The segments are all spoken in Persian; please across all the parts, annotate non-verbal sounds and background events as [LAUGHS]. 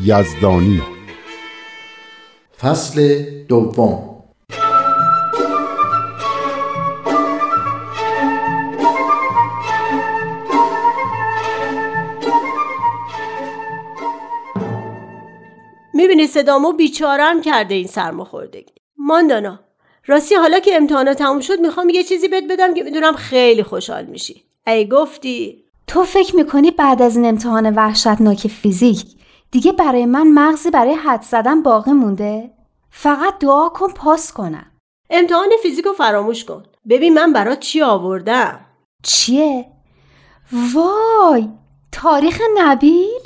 یزدانی. فصل دوم. می‌بینی صدامو بیچارم کرده این سرماخوردگی. ماندانا راستی حالا که امتحانات تموم شد می‌خوام یه چیزی بهت بدم که می‌دونم خیلی خوشحال میشی. ای گفتی؟ تو فکر می‌کنی بعد از این امتحان وحشتناک فیزیک دیگه برای من مغزی برای حد زدن باقی مونده؟ فقط دعا کن پاس کنم. امتحان فیزیک رو فراموش کن. ببین من برات چی آوردم. چیه؟ وای! تاریخ نبیل؟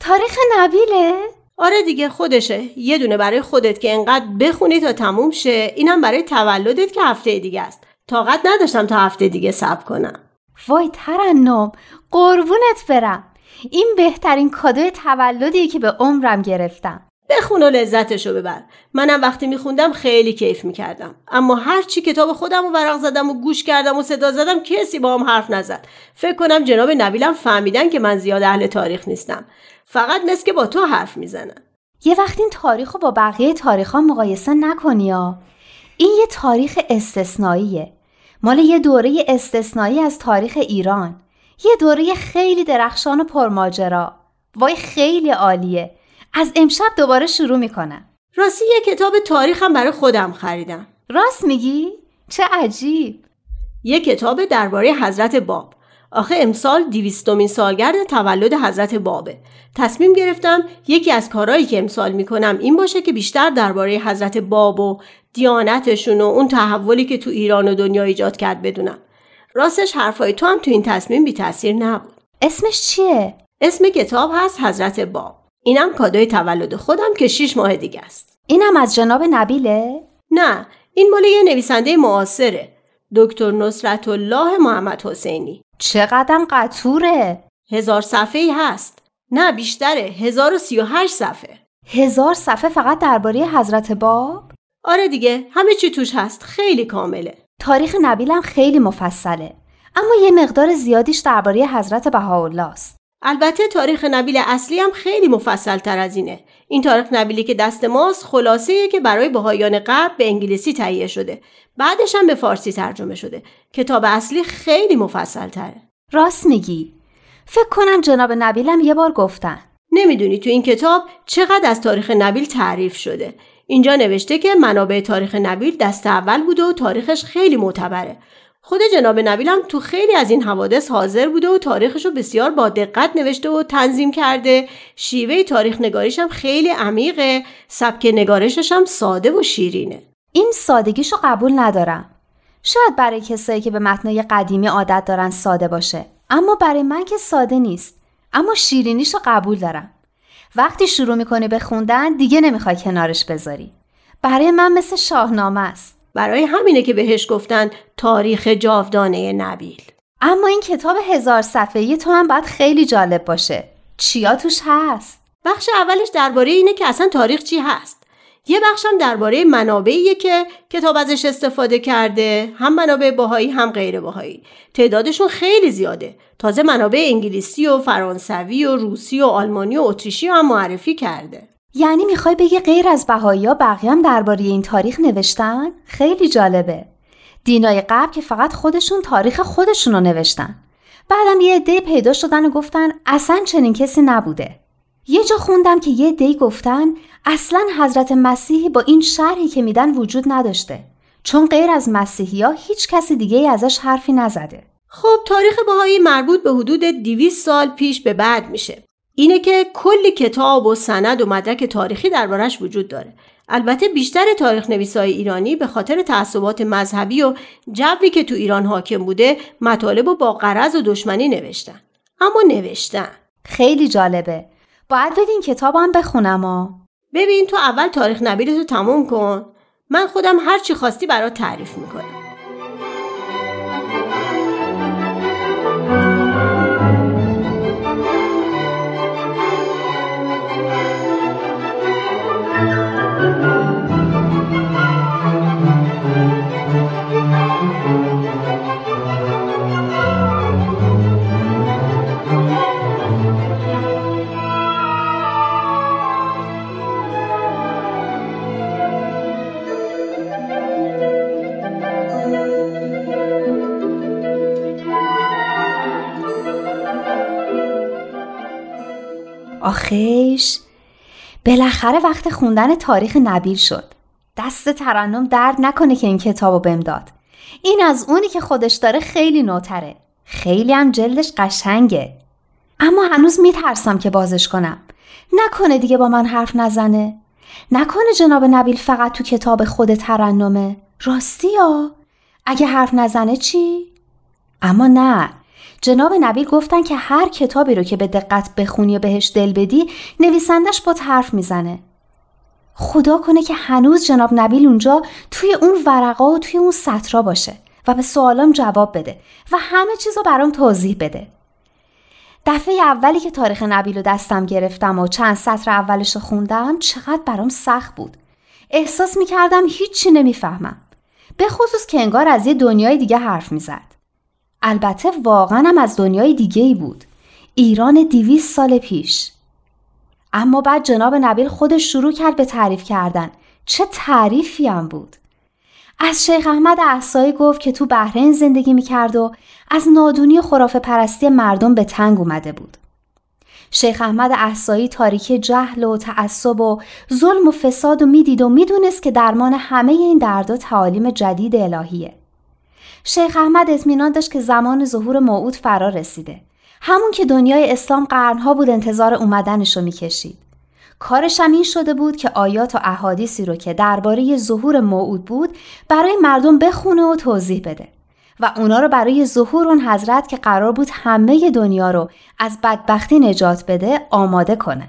تاریخ نبیله؟ آره دیگه خودشه. یه دونه برای خودت که انقدر بخونی تا تموم شه. اینم برای تولدت که هفته دیگه است. طاقت نداشتم تا هفته دیگه صبر کنم. وای ترنم. قربونت برم. این بهترین کادوی تولدیه که به عمرم گرفتم. بخون و لذتشو ببر. منم وقتی میخوندم خیلی کیف می‌کردم. اما هرچی کتاب خودم رو ورق زدم و گوش کردم و صدا زدم کسی با هم حرف نزد. فکر کنم جناب نبیلم فهمیدن که من زیاد اهل تاریخ نیستم. فقط مثل که با تو حرف می‌زنن. یه وقت این تاریخ رو با بقیه تاریخ ها مقایسه نکنی ها. این یه تاریخ استثنائیه. مال یه دوره استثنایی از تاریخ ایران. یه دوره خیلی درخشان و پرماجرا. وای خیلی عالیه. از امشب دوباره شروع می‌کنم. راستی یه کتاب تاریخم برای خودم خریدم. راست میگی؟ چه عجیب. یه کتاب درباره حضرت باب. آخه امسال دیویستمین سالگرد تولد حضرت بابه. تصمیم گرفتم یکی از کارهایی که امسال می‌کنم این باشه که بیشتر درباره حضرت باب و دیانتشون و اون تحولی که تو ایران و دنیا ایجاد کرد بدونم. راستش حرفای تو هم تو این تصمیم بی تاثیر نبود. اسمش چیه؟ اسم کتاب هست حضرت باب. اینم کادوی تولد خودم که شیش ماه دیگه است. اینم از جناب نبیله؟ نه این مال یه نویسنده معاصره. دکتر نصرت الله محمد حسینی. چقدر قطوره. هزار صفحه ای هست. نه بیشتره. هزار و سی و هشت صفحه. هزار صفحه فقط درباره حضرت باب؟ آره دیگه همه چی توش هست. خیلی کامله. تاریخ نبیلم خیلی مفصله اما یه مقدار زیادیش درباره حضرت بهاءالله است. البته تاریخ نبیل اصلی هم خیلی مفصل تر از اینه. این تاریخ نبیلی که دست ماست خلاصه که برای بهایان قبل به انگلیسی تهیه شده. بعدش هم به فارسی ترجمه شده. کتاب اصلی خیلی مفصل تره راست میگی. فکر کنم جناب نبیلم یه بار گفتن. نمی‌دونی تو این کتاب چقدر از تاریخ نبیل تعریف شده. اینجا نوشته که منابع تاریخ نبیل دست اول بوده و تاریخش خیلی معتبره. خود جناب نبیلم تو خیلی از این حوادث حاضر بوده و تاریخش رو بسیار با دقت نوشته و تنظیم کرده. شیوه تاریخ نگاریش هم خیلی عمیقه. سبک نگارشش هم ساده و شیرینه. این سادگیشو قبول ندارم. شاید برای کسایی که به متنای قدیمی عادت دارن ساده باشه. اما برای من که ساده نیست. اما شیرینیشو قبول دارم. وقتی شروع می‌کنی به خوندن دیگه نمی‌خوای کنارش بذاری. برای من مثل شاهنامه است. برای همینه که بهش گفتن تاریخ جاودانه نبیل. اما این کتاب هزار صفحه‌ای تو هم باید خیلی جالب باشه. چیا توش هست؟ بخش اولش درباره اینه که اصلا تاریخ چی هست. یه بخشم درباره منابعیه که کتاب ازش استفاده کرده هم منابع باهایی هم غیر باهایی. تعدادشون خیلی زیاده. تازه منابع انگلیسی و فرانسوی و روسی و آلمانی و اتریشی هم معرفی کرده. یعنی می‌خوای بگی غیر از بهایی ها بقیه هم درباره این تاریخ نوشتن؟ خیلی جالبه. دینای قبل که فقط خودشون تاریخ خودشون رو نوشتن. بعدم یه عده پیدا شدن و گفتن اصلا چنین کسی نبوده. یه جا خوندم که یه عده گفتن اصلا حضرت مسیحی با این شرحی که میدن وجود نداشته. چون غیر از مسیحی ها هیچ کسی دیگه ازش حرفی نزده. خب تاریخ بهایی مربوط به حدود 200 سال پیش به بعد میشه. اینه که کلی کتاب و سند و مدرک تاریخی دربارش وجود داره. البته بیشتر تاریخ نویسای ایرانی به خاطر تعصبات مذهبی و جوی که تو ایران حاکم بوده مطالب و با قرض و دشمنی نوشتن. اما نوشتن. خیلی جالبه. باید بدین کتابم بخونم ها ببین تو اول تاریخ نبیلتو تموم کن. من خودم هر چی خواستی برات تعریف می‌کنم. بالاخره وقت خوندن تاریخ نبیل شد. دست ترنم درد نکنه که این کتابو بهم داد. این از اونی که خودش داره خیلی نوتره. خیلی هم جلدش قشنگه. اما هنوز میترسم که بازش کنم. نکنه دیگه با من حرف نزنه. نکنه جناب نبیل فقط تو کتاب خود ترنمه. راستی یا؟ اگه حرف نزنه چی؟ اما نه. جناب نبیل گفتن که هر کتابی رو که به دقت بخونی و بهش دل بدی نویسندش با حرف می‌زنه. خدا کنه که هنوز جناب نبیل اونجا توی اون ورقا و توی اون سطرا باشه و به سوالام جواب بده و همه چیز رو برام توضیح بده. دفعه اولی که تاریخ نبیل رو دستم گرفتم و چند سطر اولش رو خوندم چقدر برام سخت بود. احساس می‌کردم هیچی نمی‌فهمم. به خصوص که انگار از یه دنیای دیگه حرف می‌زد. البته واقعا هم از دنیای دیگه ای بود. ایران دیویس سال پیش. اما بعد جناب نبیل خودش شروع کرد به تعریف کردن. چه تعریفی هم بود. از شیخ احمد احسایی گفت که تو بحرین زندگی می‌کرد و از نادونی خرافه پرستی مردم به تنگ اومده بود. شیخ احمد احسایی تاریکی جهل و تعصب و ظلم و فساد و می‌دید و می‌دونست که درمان همه این دردها تعالیم جدید الهیه. شیخ احمد اطمینان داشت که زمان ظهور موعود فرا رسیده همون که دنیای اسلام قرنها بود انتظار اومدنش رو می‌کشید کارش هم این شده بود که آیات و احادیثی رو که درباره ظهور موعود بود برای مردم بخونه و توضیح بده و اونا رو برای ظهور اون حضرت که قرار بود همه دنیا رو از بدبختی نجات بده آماده کنه.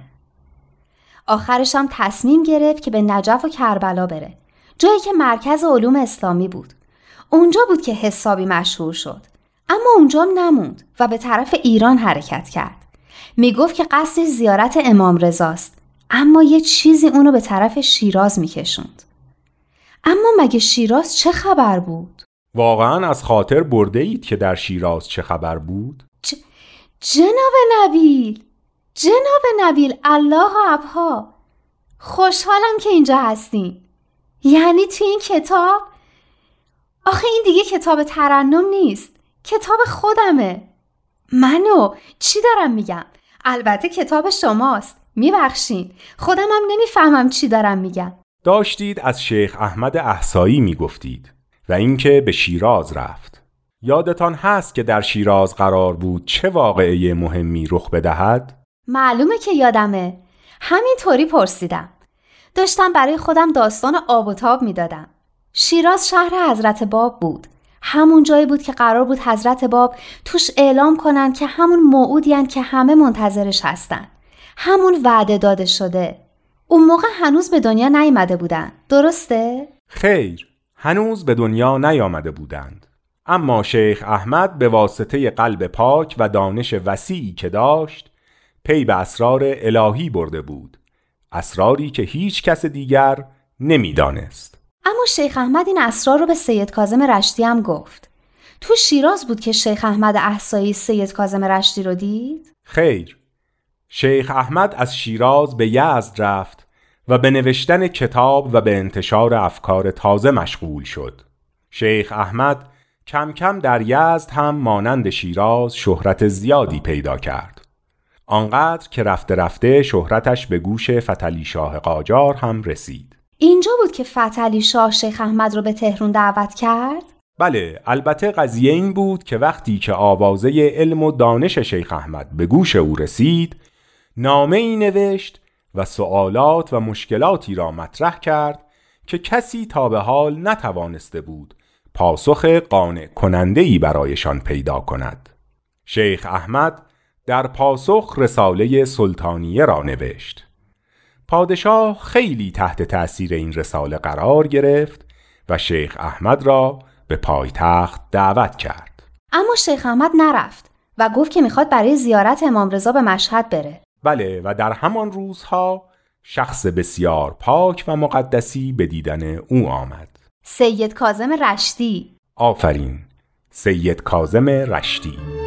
آخرش هم تصمیم گرفت که به نجف و کربلا بره. جایی که مرکز علوم اسلامی بود. اونجا بود که حسابی مشهور شد. اما اونجا نموند و به طرف ایران حرکت کرد. می گفت که قصد زیارت امام رضاست اما یه چیزی اونو به طرف شیراز میکشوند. اما مگه شیراز چه خبر بود؟ واقعا از خاطر برده اید که در شیراز چه خبر بود؟ ج... جناب نبیل جناب نبیل الله و ابها خوشحالم که اینجا هستیم یعنی تو این کتاب آخه این دیگه کتاب ترنم نیست. کتاب خودمه. منو چی دارم میگم؟ البته کتاب شماست. میبخشین. خودم هم نمی‌فهمم چی دارم میگم. داشتید از شیخ احمد احسایی می‌گفتید و اینکه به شیراز رفت. یادتان هست که در شیراز قرار بود چه واقعه مهمی رخ بدهد؟ معلومه که یادمه. همینطوری پرسیدم. داشتم برای خودم داستان آب و تاب می‌دادم. شیراز شهر حضرت باب بود. همون جایی بود که قرار بود حضرت باب توش اعلام کنن که همون موعودین که همه منتظرش هستن. همون وعده داده شده. اون موقع هنوز به دنیا نیامده بودن. درسته؟ خیر. هنوز به دنیا نیامده بودند. اما شیخ احمد به واسطه قلب پاک و دانش وسیعی که داشت پی به اسرار الهی برده بود. اسراری که هیچ کس دیگر نمی‌دانست. اما شیخ احمد این اسرار رو به سید کازم رشتی هم گفت. تو شیراز بود که شیخ احمد احسایی سید کازم رشتی رو دید؟ خیر. شیخ احمد از شیراز به یزد رفت و به نوشتن کتاب و به انتشار افکار تازه مشغول شد. شیخ احمد کم کم در یزد هم مانند شیراز شهرت زیادی پیدا کرد. آنقدر که رفته رفته شهرتش به گوش فتلی شاه قاجار هم رسید. اینجا بود که فتلی شاه شیخ احمد رو به تهرون دعوت کرد؟ بله البته قضیه این بود که وقتی که آوازه علم و دانش شیخ احمد به گوش او رسید نامه ای نوشت و سوالات و مشکلاتی را مطرح کرد که کسی تا به حال نتوانسته بود پاسخ قانع کننده ای برایشان پیدا کند شیخ احمد در پاسخ رساله سلطانیه را نوشت پادشاه خیلی تحت تأثیر این رساله قرار گرفت و شیخ احمد را به پایتخت دعوت کرد. اما شیخ احمد نرفت و گفت که می‌خواد برای زیارت امام رضا به مشهد بره. بله و در همان روزها شخص بسیار پاک و مقدسی به دیدن او آمد. سید کازم رشتی. آفرین سید کازم رشتی.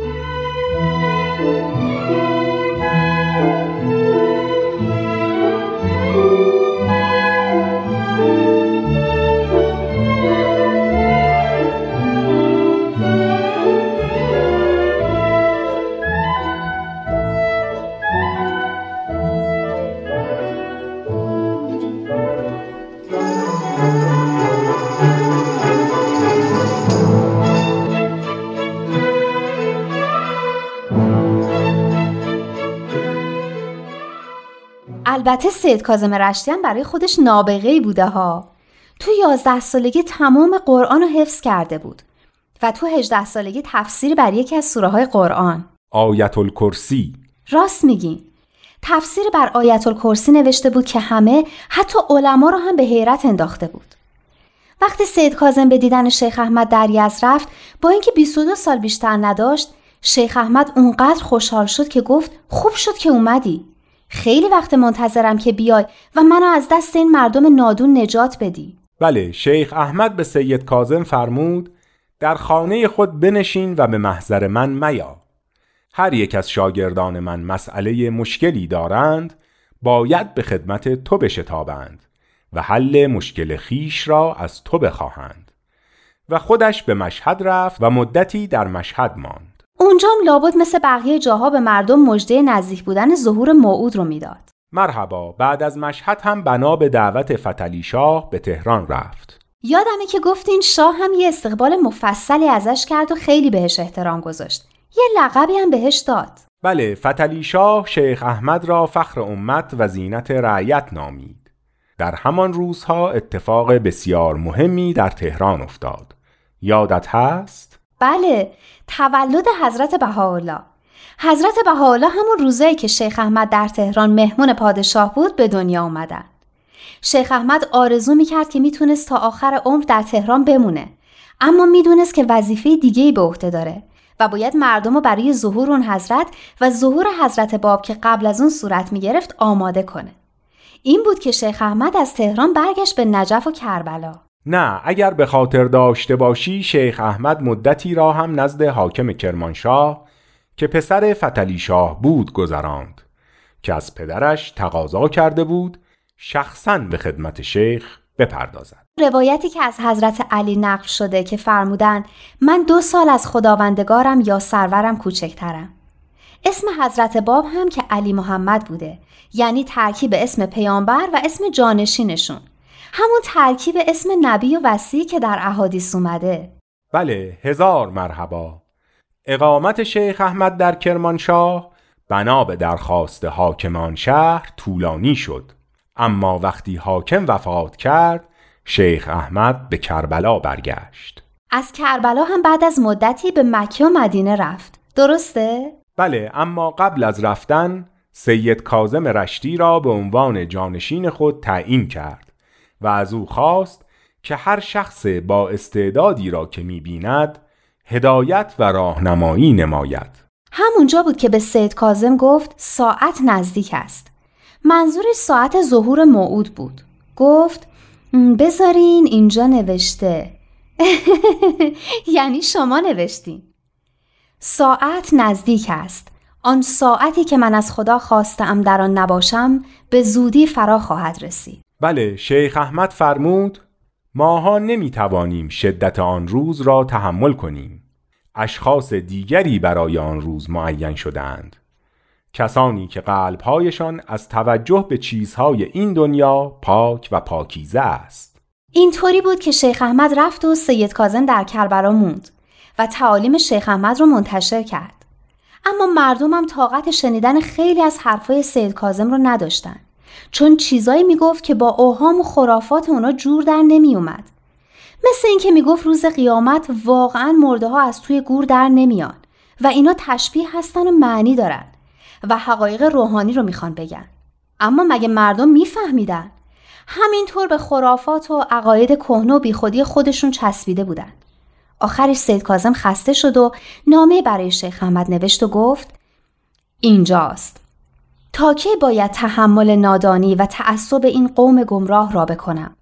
البته سید کازم رشتیان برای خودش نابغه بوده ها. تو یازده سالگی تمام قرآن رو حفظ کرده بود و تو هجده سالگی تفسیر بر یکی از سوره های قرآن. آیت الکرسی راست میگین تفسیر بر آیت الکرسی نوشته بود که همه حتی علما رو هم به حیرت انداخته بود. وقتی سید کازم به دیدن شیخ احمد در یزد رفت با اینکه 22 سال بیشتر نداشت شیخ احمد اونقدر خوشحال شد که گفت خوب شد که اومدی. خیلی وقت منتظرم که بیای و منو از دست این مردم نادون نجات بدی. بله شیخ احمد به سید کازم فرمود در خانه خود بنشین و به محضر من میا. هر یک از شاگردان من مسئله مشکلی دارند باید به خدمت تو بشتابند و حل مشکل خیش را از تو بخواهند. و خودش به مشهد رفت و مدتی در مشهد ماند. اونجام لابد مثل بقیه جاها به مردم مژده نزدیک بودن ظهور موعود رو می‌داد. مرحبا بعد از مشهد هم بنا به دعوت فتلی شاه به تهران رفت. یادمه که گفتین شاه هم یه استقبال مفصلی ازش کرد و خیلی بهش احترام گذاشت. یه لقبی هم بهش داد. بله فتلی شاه شیخ احمد را فخر امت و زینت رعیت نامید. در همان روزها اتفاق بسیار مهمی در تهران افتاد. یادت هست؟ بله تولد حضرت بهاءالله. حضرت بهاءالله همون روزایی که شیخ احمد در تهران مهمون پادشاه بود به دنیا اومدن شیخ احمد آرزو می‌کرد که می‌تونست تا آخر عمر در تهران بمونه. اما می‌دونست که وظیفه دیگه ای به عهده داره و باید مردم رو برای ظهور اون حضرت و ظهور حضرت باب که قبل از اون صورت می‌گرفت آماده کنه. این بود که شیخ احمد از تهران برگشت به نجف و کربلا. نه اگر به خاطر داشته باشی شیخ احمد مدتی را هم نزد حاکم کرمانشاه که پسر فتلی شاه بود گذراند. که از پدرش تقاضا کرده بود شخصا به خدمت شیخ بپردازد. روایتی که از حضرت علی نقل شده که فرمودن من دو سال از خداوندگارم یا سرورم کوچکترم. اسم حضرت باب هم که علی محمد بوده یعنی ترکیب اسم پیامبر و اسم جانشینشون. همون ترکیب اسم نبی و وسیع که در احادیث اومده. بله هزار مرحبا. اقامت شیخ احمد در کرمانشاه بنا به درخواست حاکمان شهر طولانی شد. اما وقتی حاکم وفات کرد شیخ احمد به کربلا برگشت. از کربلا هم بعد از مدتی به مکه و مدینه رفت. درسته؟ بله اما قبل از رفتن سید کازم رشتی را به عنوان جانشین خود تعیین کرد. و از او خواست که هر شخص با استعدادی را که می‌بیند هدایت و راهنمایی نماید. همونجا بود که به سید کازم گفت ساعت نزدیک است. منظورش ساعت ظهور موعود بود. گفت بذارین اینجا نوشته. [LAUGHS] یعنی شما نوشتین. ساعت نزدیک است. آن ساعتی که من از خدا خواستم در آن نباشم به زودی فرا خواهد رسید. بله شیخ احمد فرمود ماها نمی توانیم شدت آن روز را تحمل کنیم. اشخاص دیگری برای آن روز معین شدند. کسانی که قلبهایشان از توجه به چیزهای این دنیا پاک و پاکیزه است. اینطوری بود که شیخ احمد رفت و سید کازم در کربلا موند و تعالیم شیخ احمد رو منتشر کرد. اما مردمم طاقت شنیدن خیلی از حرفای سید کازم رو نداشتن. چون چیزایی می‌گفت که با اوهام و خرافات اونا جور در نمی اومد. مثل اینکه می‌گفت روز قیامت واقعا مرده ها از توی گور در نمیان و اینا تشبیه هستن و معنی دارن و حقایق روحانی رو می‌خوان بگن. اما مگه مردم میفهمیدن؟ همینطور به خرافات و عقاید کهنه و بیخودی خودشون چسبیده بودن. آخرش سید کازم خسته شد و نامه برای شیخ احمد نوشت و گفت اینجاست. تا کی باید تحمل نادانی و تعصب این قوم گمراه را بکنم؟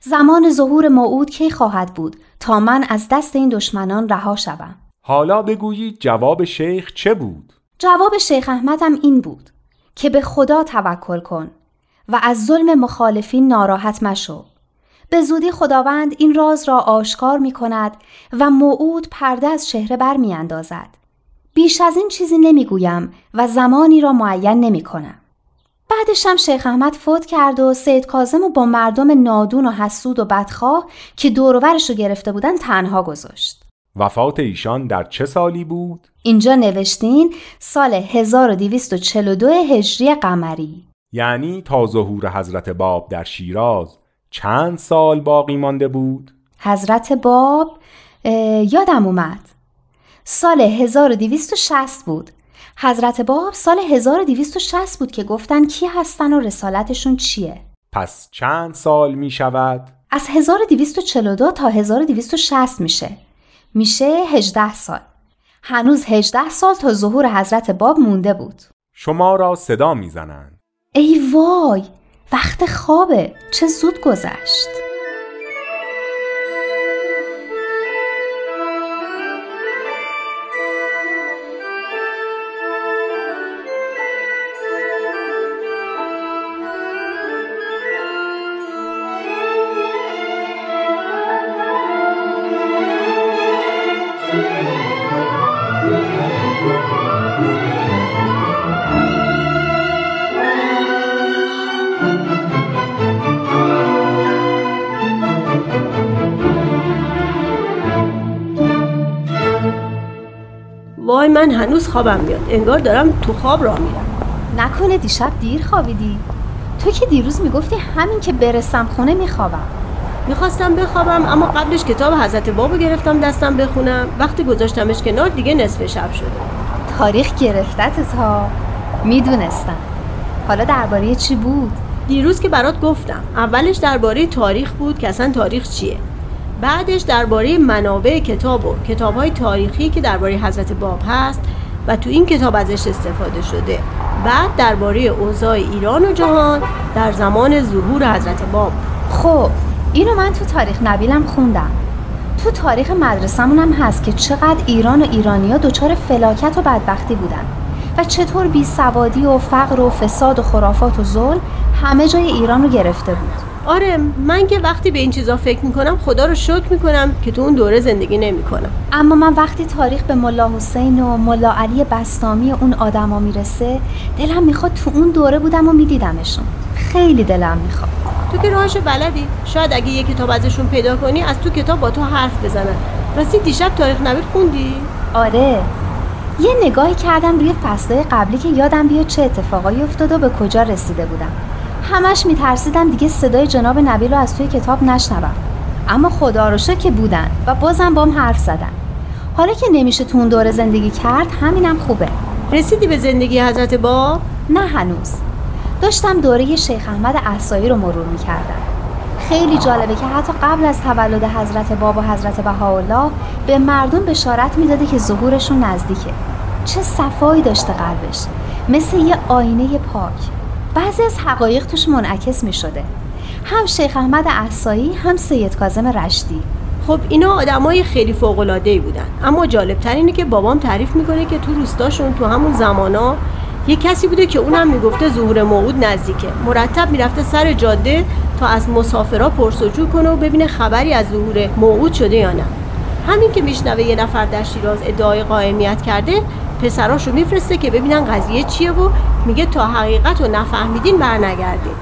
زمان ظهور موعود کی خواهد بود تا من از دست این دشمنان رها شوم؟ حالا بگویید جواب شیخ چه بود؟ جواب شیخ احمدم این بود که به خدا توکل کن و از ظلم مخالفین ناراحت مشو. به زودی خداوند این راز را آشکار می کند و موعود پرده از چهره بر می اندازد. بیش از این چیزی نمی‌گویم و زمانی را معین نمی کنم. بعدش هم شیخ احمد فوت کرد و سید کازم و با مردم نادون و حسود و بدخواه که دوروبرش رو گرفته بودن تنها گذاشت. وفات ایشان در چه سالی بود؟ اینجا نوشتین سال 1242 هجری قمری. یعنی تا ظهور حضرت باب در شیراز چند سال باقی مانده بود؟ حضرت باب یادم اومد. سال 1260 بود. حضرت باب سال 1260 بود که گفتن کی هستن و رسالتشون چیه. پس چند سال می شود؟ از 1242 تا 1260 میشه. میشه 18 سال. هنوز 18 سال تا ظهور حضرت باب مونده بود. شما را صدا می‌زنند. ای وای وقت خوابه چه زود گذشت. هنوز خوابم میاد. انگار دارم تو خواب راه میرم. نکنه دیشب دیر خوابیدی. تو که دیروز می‌گفتی همین که برسم خونه میخوابم. می‌خواستم بخوابم اما قبلش کتاب حضرت بابو گرفتم دستم بخونم. وقتی گذاشتمش کنار دیگه نصف شب شده. تاریخ گرفتت ها می‌دونستم. حالا درباره چی بود؟ دیروز که برات گفتم اولش درباره تاریخ بود که اصلا تاریخ چیه. بعدش درباره منابع کتاب و کتاب های تاریخی که درباره حضرت باب هست و تو این کتاب ازش استفاده شده. بعد درباره اوضاع ایران و جهان در زمان ظهور حضرت باب. خب اینو من تو تاریخ نبیلم خوندم. تو تاریخ مدرسمون هم هست که چقدر ایران و ایرانیا دچار فلاکت و بدبختی بودن و چطور بی سوادی و فقر و فساد و خرافات و ظلم همه جای ایران رو گرفته بود. آره من که وقتی به این چیزا فکر می‌کنم خدا رو شکر می‌کنم که تو اون دوره زندگی نمی‌کنم. اما من وقتی تاریخ به ملا حسین و ملا علی بستامی و اون آدما می‌رسه دلم می‌خواد تو اون دوره بودم و میدیدمشون. خیلی دلم می‌خواد. تو که راهش بلدی؟ شاید اگه یه کتاب ازشون پیدا کنی از تو کتاب با تو حرف بزنن. راستی دیشب تاریخ نوید خوندی؟ آره. یه نگاهی کردم روی فصلهای قبلی که یادم بیاد چه اتفاقایی افتاد و به کجا رسیده بودم. همش میترسیدم دیگه صدای جناب نبیل رو از توی کتاب نشنوم. اما خدا رو که بودن و بازم بام حرف زدن. حالا که نمیشه تو اون دوره زندگی کرد همینم خوبه. رسیدی به زندگی حضرت باب؟ نه هنوز. داشتم دوره شیخ احمد احسایی رو مرور می‌کردم. خیلی جالبه که حتی قبل از تولد حضرت باب و حضرت بهاءالله به مردم بشارت می‌داده که ظهورشون نزدیکه. چه صفایی داشته قلبش. مثل یه آینه پاک. بعضی از حقایق توش منعکس می شده هم شیخ احمد احسایی هم سید کازم رشدی. خب اینا آدمای خیلی فوق بودن. اما جالبتر اینه که بابام تعریف می‌کنه که تو روستاشون تو همون زمانا یه کسی بوده که اونم می‌گفته ظهور موعود نزدیکه. مرتب می‌رفته سر جاده تا از مسافرها پرسجو کنه و ببینه خبری از ظهور موعود شده یا نه. همین که میشنوه یه نفر در شیراز ادعای قائمیت کرده پسراشو میفرسته که ببینن قضیه چیه و میگه تا حقیقت رو نفهمیدین برنگردین.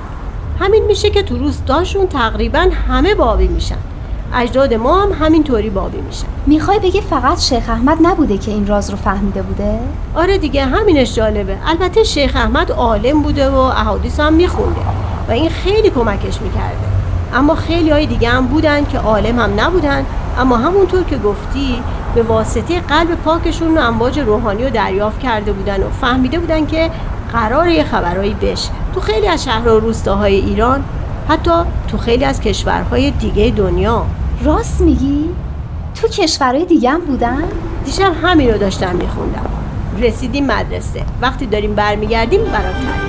همین میشه که تو روستاشون تقریبا همه بابی میشن. اجداد ما هم همینطوری بابی میشن. می‌خوای بگی فقط شیخ احمد نبوده که این راز رو فهمیده بوده؟ آره دیگه همینش جالبه. البته شیخ احمد عالم بوده و احادیث هم میخونده و این خیلی کمکش می‌کرده. اما خیلی های دیگه هم بودن که عالم هم نبودن. اما همونطور که گفتی به واسطه قلب پاکشون و امواج روحانی رو دریافت کرده بودن و فهمیده بودن که قرار یه خبرهایی بشه. تو خیلی از شهر و روستاهای ایران حتی تو خیلی از کشورهای دیگه دنیا. راست میگی؟ تو کشورهای دیگه هم بودن؟ دیشب همین رو داشتم میخوندم. رسیدیم مدرسه. وقتی داریم برمیگردیم برات تعریف